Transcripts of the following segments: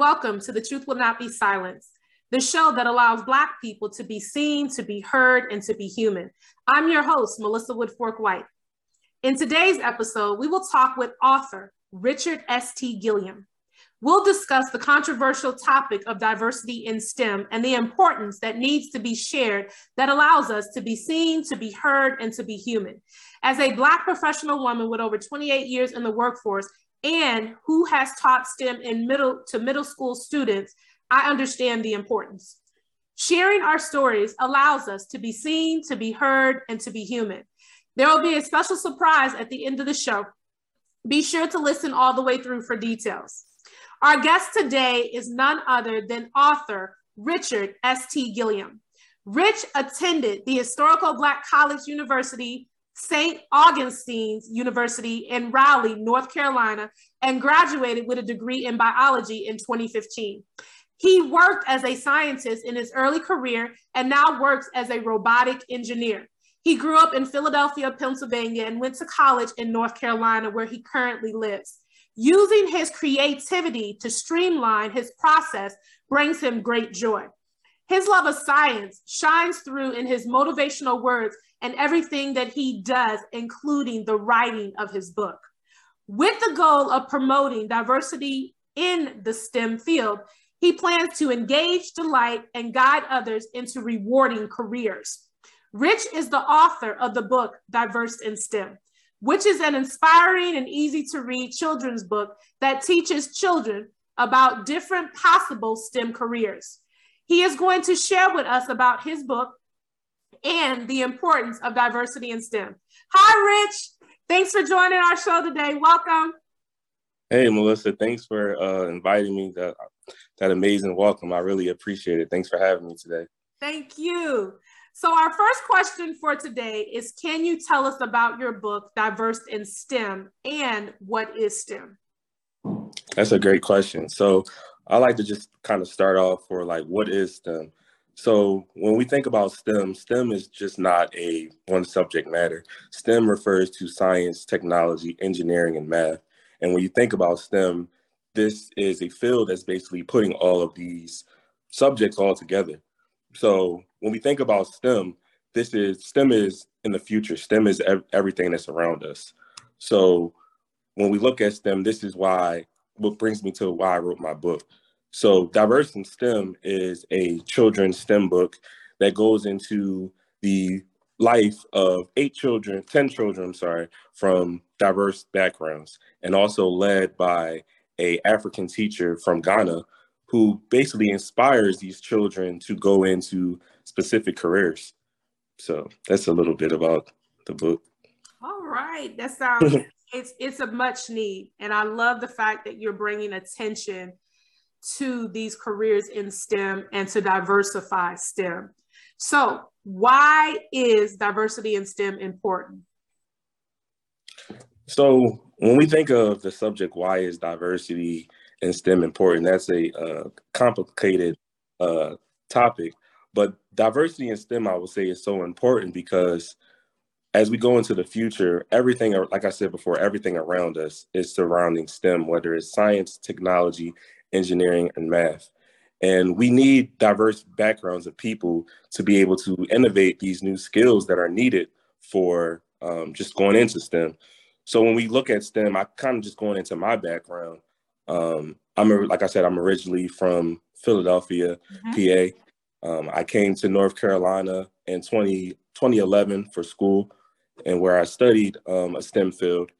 welcome to The Truth Will Not Be Silenced, the show that allows Black people to be seen, to be heard, and to be human. I'm your host, Melissa Woodfork Whyte. In today's episode, we will talk with author Richard S.T. Gilliam. We'll discuss the controversial topic of diversity in STEM and the importance that needs to be shared that allows us to be seen, to be heard, and to be human. As a Black professional woman with over 28 years in the workforce and who has taught STEM in middle to middle school students, I understand the importance. Sharing our stories allows us to be seen, to be heard, and to be human. There will be a special surprise at the end of the show. Be sure to listen all the way through for details. Our guest today is none other than author Richard S.T. Gilliam. Rich attended the historical Black College University St. Augustine's University in Raleigh, North Carolina, and graduated with a degree in biology in 2015. He worked as a scientist in his early career and now works as a robotic engineer. He grew up in Philadelphia, Pennsylvania, and went to college in North Carolina, where he currently lives. Using his creativity to streamline his process brings him great joy. His love of science shines through in his motivational words and everything that he does, including the writing of his book. With the goal of promoting diversity in the STEM field, he plans to engage, delight, and guide others into rewarding careers. Rich is the author of the book Diverse in STEM, which is an inspiring and easy to read children's book that teaches children about different possible STEM careers. He is going to share with us about his book, and the importance of diversity in STEM. Hi, Rich. Thanks for joining our show today. Welcome. Hey, Melissa. Thanks for uh, inviting me. That that amazing welcome. I really appreciate it. Thanks for having me today. Thank you. So, our first question for today is Can you tell us about your book, Diverse in STEM, and what is STEM? That's a great question. So, I like to just kind of start off for like, what is STEM? So when we think about STEM, STEM is just not a one subject matter. STEM refers to science, technology, engineering, and math. And when you think about STEM, this is a field that's basically putting all of these subjects all together. So when we think about STEM, this is STEM is in the future. STEM is ev- everything that's around us. So when we look at STEM, this is why what brings me to why I wrote my book. So, Diverse in STEM is a children's STEM book that goes into the life of eight children, 10 children, I'm sorry, from diverse backgrounds, and also led by a African teacher from Ghana who basically inspires these children to go into specific careers. So that's a little bit about the book. All right, that sounds it's it's a much need, and I love the fact that you're bringing attention to these careers in STEM and to diversify STEM. So, why is diversity in STEM important? So, when we think of the subject, why is diversity in STEM important? That's a uh, complicated uh, topic, but diversity in STEM, I would say, is so important because as we go into the future, everything, like I said before, everything around us is surrounding STEM, whether it's science, technology, engineering, and math. And we need diverse backgrounds of people to be able to innovate these new skills that are needed for um, just going into STEM. So when we look at STEM, I kind of just going into my background. Um, I'm a, like I said, I'm originally from Philadelphia, mm-hmm. PA. Um, I came to North Carolina in 20, 2011 for school, and where I studied um, a STEM field.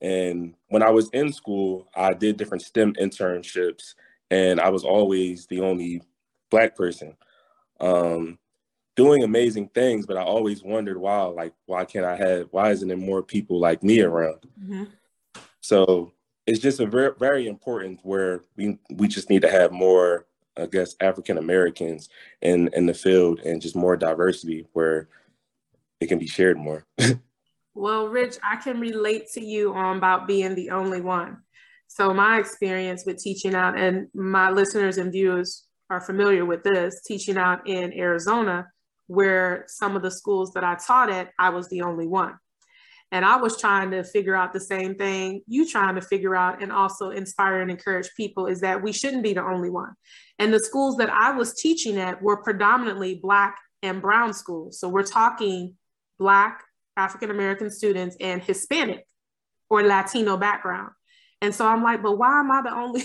And when I was in school, I did different STEM internships, and I was always the only black person um, doing amazing things. But I always wondered why, like, why can't I have? Why isn't there more people like me around? Mm-hmm. So it's just a very, very important where we we just need to have more, I guess, African Americans in in the field and just more diversity where it can be shared more. Well, Rich, I can relate to you on about being the only one. So my experience with teaching out, and my listeners and viewers are familiar with this, teaching out in Arizona, where some of the schools that I taught at, I was the only one. And I was trying to figure out the same thing you trying to figure out and also inspire and encourage people is that we shouldn't be the only one. And the schools that I was teaching at were predominantly Black and Brown schools. So we're talking Black, African American students, and Hispanic or Latino background. And so I'm like, but why am I the only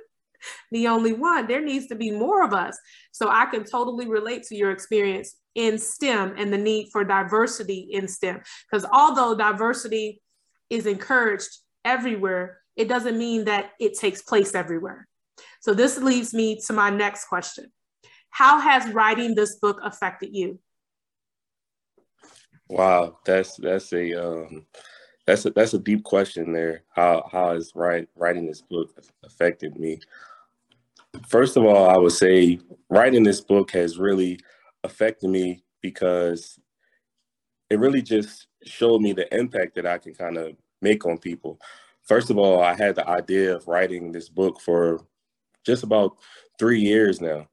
the only one? There needs to be more of us. So I can totally relate to your experience in STEM and the need for diversity in STEM. Because although diversity is encouraged everywhere, it doesn't mean that it takes place everywhere. So this leads me to my next question. How has writing this book affected you? Wow, that's that's a um, that's a that's a deep question there. How how has write, writing this book affected me? First of all, I would say writing this book has really affected me because it really just showed me the impact that I can kind of make on people. First of all, I had the idea of writing this book for just about three years now.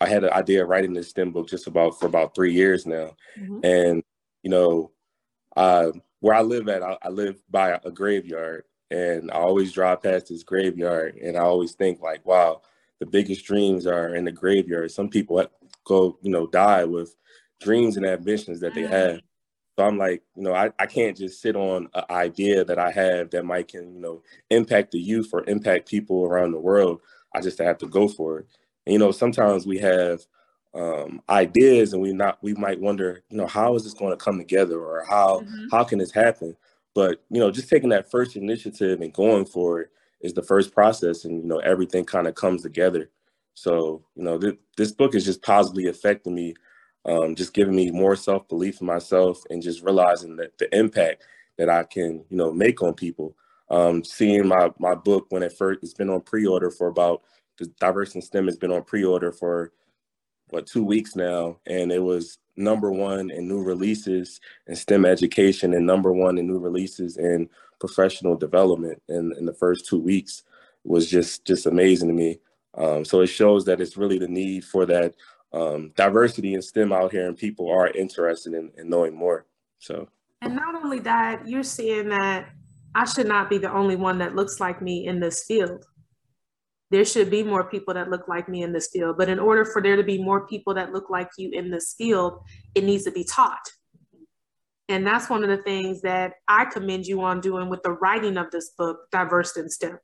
I had an idea of writing this STEM book just about for about three years now. Mm-hmm. And, you know, uh, where I live at, I, I live by a graveyard and I always drive past this graveyard and I always think like, wow, the biggest dreams are in the graveyard. Some people go, you know, die with dreams and ambitions that they mm-hmm. have. So I'm like, you know, I, I can't just sit on an idea that I have that might can, you know, impact the youth or impact people around the world. I just have to go for it. And, you know, sometimes we have um, ideas and we not we might wonder, you know, how is this going to come together or how mm-hmm. how can this happen? But you know, just taking that first initiative and going for it is the first process, and you know, everything kind of comes together. So you know, th- this book is just positively affecting me, um, just giving me more self belief in myself, and just realizing that the impact that I can you know make on people. Um, seeing my my book when it first it's been on pre order for about the Diverse in STEM has been on pre-order for what two weeks now, and it was number one in new releases in STEM education and number one in new releases in professional development in, in the first two weeks was just just amazing to me. Um, so it shows that it's really the need for that um, diversity in STEM out here, and people are interested in, in knowing more. So, and not only that, you're seeing that I should not be the only one that looks like me in this field there should be more people that look like me in this field. But in order for there to be more people that look like you in this field, it needs to be taught. And that's one of the things that I commend you on doing with the writing of this book, Diverse in STEM.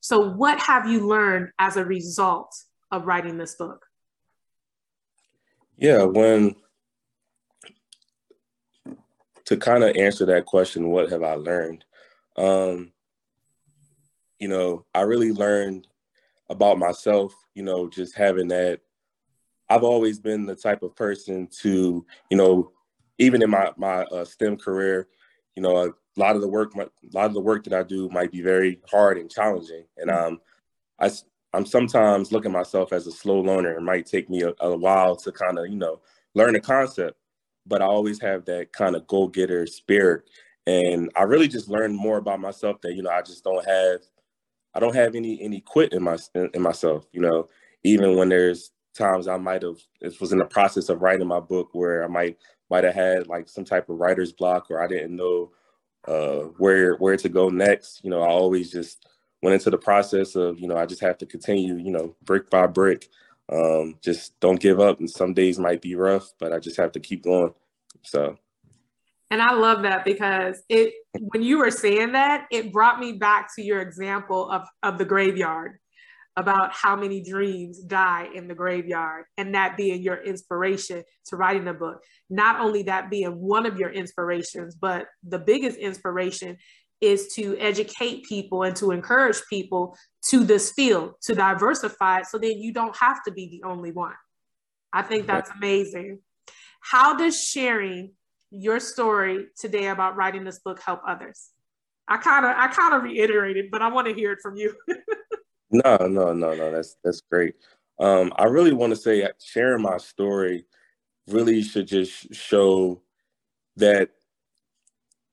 So, what have you learned as a result of writing this book? Yeah, when to kind of answer that question, what have I learned? Um, you know, I really learned about myself, you know, just having that. I've always been the type of person to, you know, even in my my uh, STEM career, you know, a lot of the work, a lot of the work that I do might be very hard and challenging, and mm-hmm. um, I I'm sometimes looking myself as a slow learner. It might take me a, a while to kind of, you know, learn a concept, but I always have that kind of go getter spirit, and I really just learned more about myself that you know I just don't have I don't have any any quit in my in myself. You know, even when there's times I might have it was in the process of writing my book where I might might have had like some type of writer's block or I didn't know uh, where where to go next. You know, I always just went into the process of you know I just have to continue. You know, brick by brick. Um, just don't give up. And some days might be rough, but I just have to keep going. So and I love that because it when you were saying that, it brought me back to your example of, of the graveyard about how many dreams die in the graveyard and that being your inspiration to writing the book. Not only that being one of your inspirations, but the biggest inspiration is to educate people and to encourage people to this field, to diversify it so then you don't have to be the only one. I think that's amazing. How does sharing your story today about writing this book help others? I kind of I kind of reiterated, but I want to hear it from you. no, no, no, no. That's that's great. Um, I really want to say sharing my story really should just show that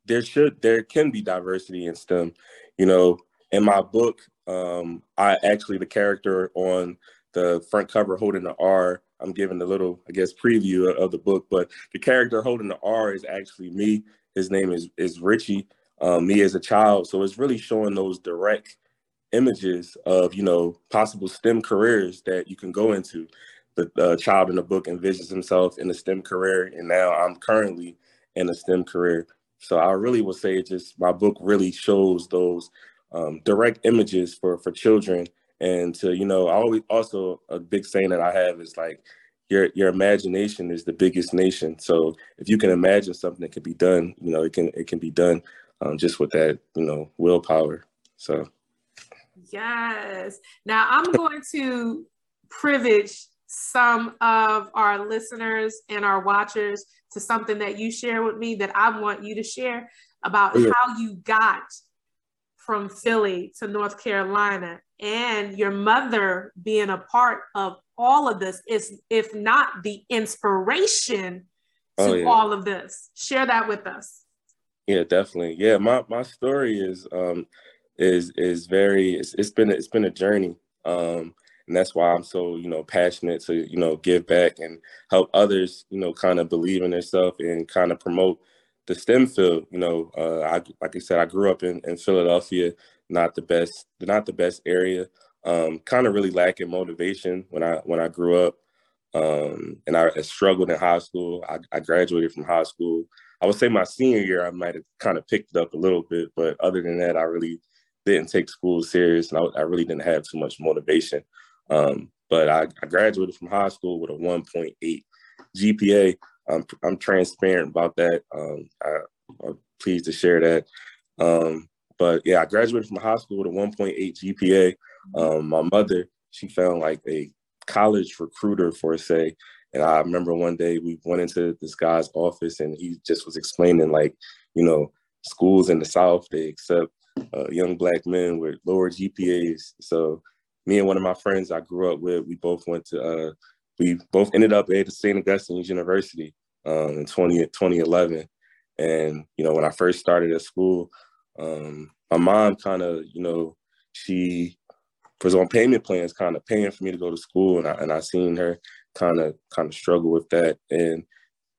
there should there can be diversity in STEM. You know, in my book, um, I actually the character on the front cover holding the R I'm giving a little, I guess, preview of the book, but the character holding the R is actually me. His name is is Richie. Um, me as a child. So it's really showing those direct images of you know possible STEM careers that you can go into. The uh, child in the book envisions himself in a STEM career, and now I'm currently in a STEM career. So I really would say just my book really shows those um, direct images for for children and to you know I always also a big saying that I have is like your your imagination is the biggest nation. So if you can imagine something that can be done, you know it can it can be done um, just with that you know willpower. So yes. Now I'm going to privilege some of our listeners and our watchers to something that you share with me that I want you to share about yeah. how you got from Philly to North Carolina and your mother being a part of all of this is if not the inspiration to oh, yeah. all of this. Share that with us. Yeah definitely. Yeah my my story is um is is very it's, it's been it's been a journey um and that's why i'm so you know passionate to you know give back and help others you know kind of believe in themselves and kind of promote the STEM field, you know, uh, I like I said, I grew up in, in Philadelphia, not the best, not the best area. Um, kind of really lacking motivation when I when I grew up, um, and I, struggled in high school. I, I, graduated from high school. I would say my senior year, I might have kind of picked it up a little bit, but other than that, I really didn't take school serious, and I, I really didn't have too much motivation. Um, but I, I graduated from high school with a 1.8 GPA, I'm I'm transparent about that. Um, I, am pleased to share that. Um, but yeah, I graduated from high school with a 1.8 GPA. Um, my mother, she found like a college recruiter for say, and I remember one day we went into this guy's office and he just was explaining like, you know, schools in the South they accept uh, young black men with lower GPAs. So me and one of my friends I grew up with, we both went to uh, we both ended up at St. Augustine's University um, in 20, 2011. And, you know, when I first started at school, um, my mom kind of, you know, she was on payment plans, kind of paying for me to go to school. And I, and I seen her kind of, kind of struggle with that. And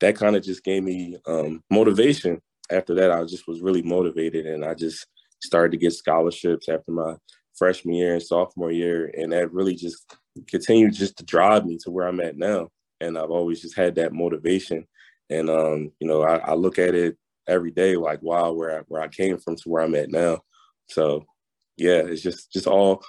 that kind of just gave me um, motivation. After that, I just was really motivated and I just started to get scholarships after my freshman year and sophomore year. And that really just continued just to drive me to where I'm at now. And I've always just had that motivation. And um, you know, I, I look at it every day like, wow, where I, where I came from to where I'm at now. So yeah, it's just just all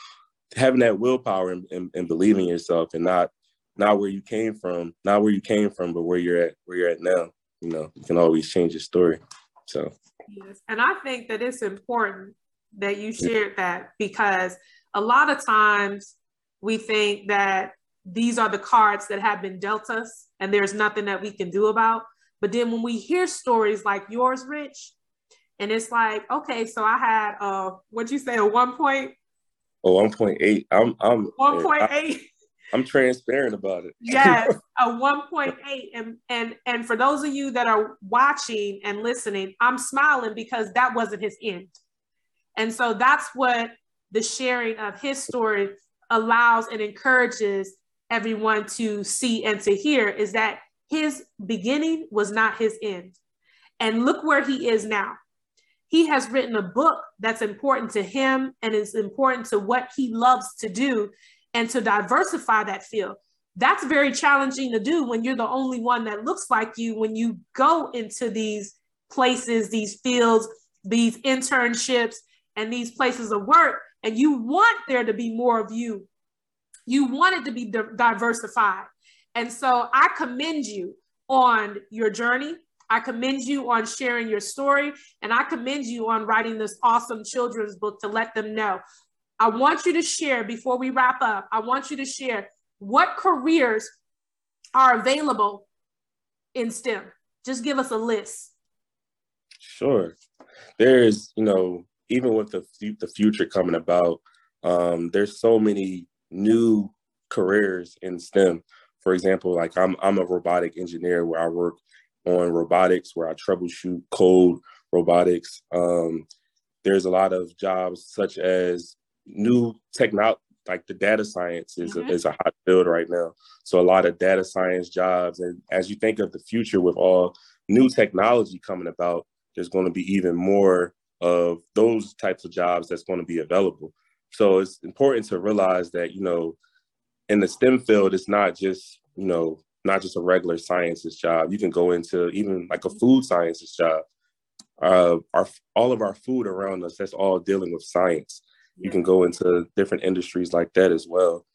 having that willpower and, and, and believing yourself and not not where you came from, not where you came from, but where you're at, where you're at now. You know, you can always change your story. So yes, and I think that it's important that you shared that because a lot of times we think that these are the cards that have been dealt us and there's nothing that we can do about. But then when we hear stories like yours, Rich, and it's like, okay, so I had uh what'd you say, a one point? Oh, 1.8. I'm I'm 1.8. I'm transparent about it. yes, a 1.8. And and and for those of you that are watching and listening, I'm smiling because that wasn't his end. And so that's what the sharing of his story allows and encourages everyone to see and to hear is that his beginning was not his end. And look where he is now. He has written a book that's important to him and is important to what he loves to do and to diversify that field. That's very challenging to do when you're the only one that looks like you when you go into these places, these fields, these internships, and these places of work, and you want there to be more of you you want it to be di- diversified. And so I commend you on your journey. I commend you on sharing your story. And I commend you on writing this awesome children's book to let them know. I want you to share before we wrap up, I want you to share what careers are available in STEM. Just give us a list. Sure. There's, you know, even with the, the future coming about, um, there's so many new careers in STEM. For example, like I'm I'm a robotic engineer where I work on robotics, where I troubleshoot code robotics. Um, there's a lot of jobs such as new techno like the data science is, mm-hmm. a, is a hot field right now. So a lot of data science jobs, and as you think of the future with all new technology coming about, there's going to be even more of those types of jobs that's going to be available. So it's important to realize that you know, in the STEM field, it's not just you know not just a regular sciences job. You can go into even like a food sciences job. Uh, our all of our food around us, that's all dealing with science. You can go into different industries like that as well.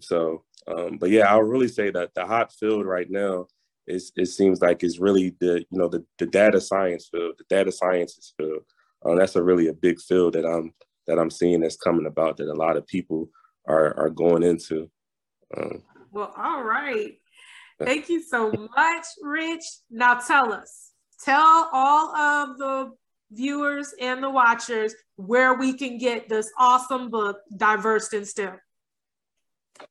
So, um, but yeah, I would really say that the hot field right now is it seems like is really the you know the the data science field, the data sciences field. Um, that's a really a big field that I'm that I'm seeing that's coming about that a lot of people are are going into. Um, well, all right. Thank you so much, Rich. Now tell us, tell all of the viewers and the watchers where we can get this awesome book, Diverse in STEM.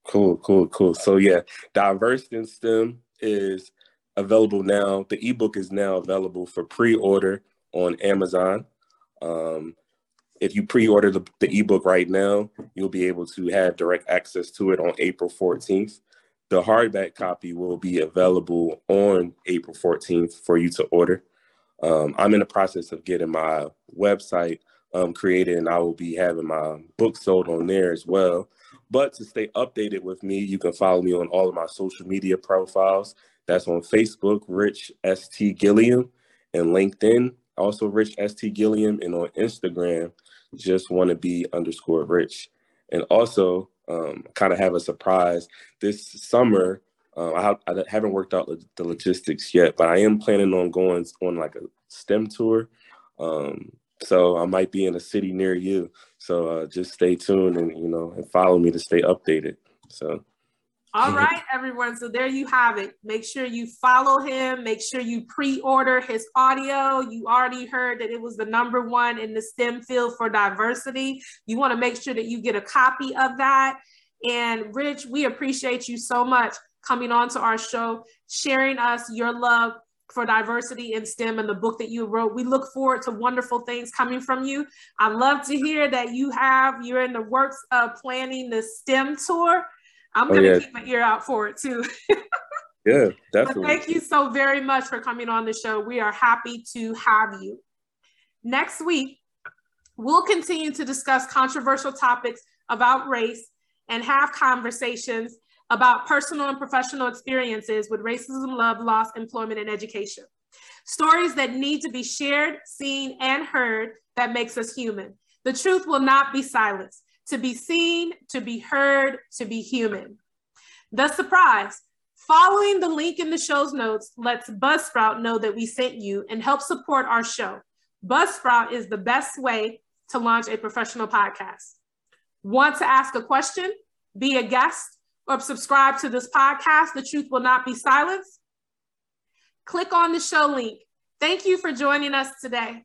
Cool, cool, cool. So yeah, Diverse in STEM is available now. The ebook is now available for pre-order on Amazon. Um, if you pre-order the, the ebook right now, you'll be able to have direct access to it on April 14th. The hardback copy will be available on April 14th for you to order. Um, I'm in the process of getting my website um, created, and I will be having my book sold on there as well. But to stay updated with me, you can follow me on all of my social media profiles. That's on Facebook, Rich St. Gilliam, and LinkedIn, also Rich St. Gilliam, and on Instagram, just want to be underscore Rich. And also, um, kind of have a surprise this summer. Uh, I, have, I, haven't worked out the logistics yet, but I am planning on going on like a STEM tour. Um, so I might be in a city near you. So uh, just stay tuned and you know and follow me to stay updated. So. All mm-hmm. right, everyone. So there you have it. Make sure you follow him. Make sure you pre-order his audio. You already heard that it was the number one in the STEM field for diversity. You want to make sure that you get a copy of that. And Rich, we appreciate you so much coming on to our show, sharing us your love for diversity in STEM and the book that you wrote. We look forward to wonderful things coming from you. I love to hear that you have, you're in the works of planning the STEM tour. I'm oh, going to yeah. keep my ear out for it too. yeah, definitely. But thank you so very much for coming on the show. We are happy to have you. Next week, we'll continue to discuss controversial topics about race and have conversations about personal and professional experiences with racism, love, loss, employment, and education. Stories that need to be shared, seen, and heard that makes us human. The truth will not be silenced to be seen, to be heard, to be human. The surprise, following the link in the show's notes lets Buzzsprout know that we sent you and help support our show. Buzzsprout is the best way to launch a professional podcast. Want to ask a question, be a guest, or subscribe to this podcast? The truth will not be silenced. Click on the show link. Thank you for joining us today.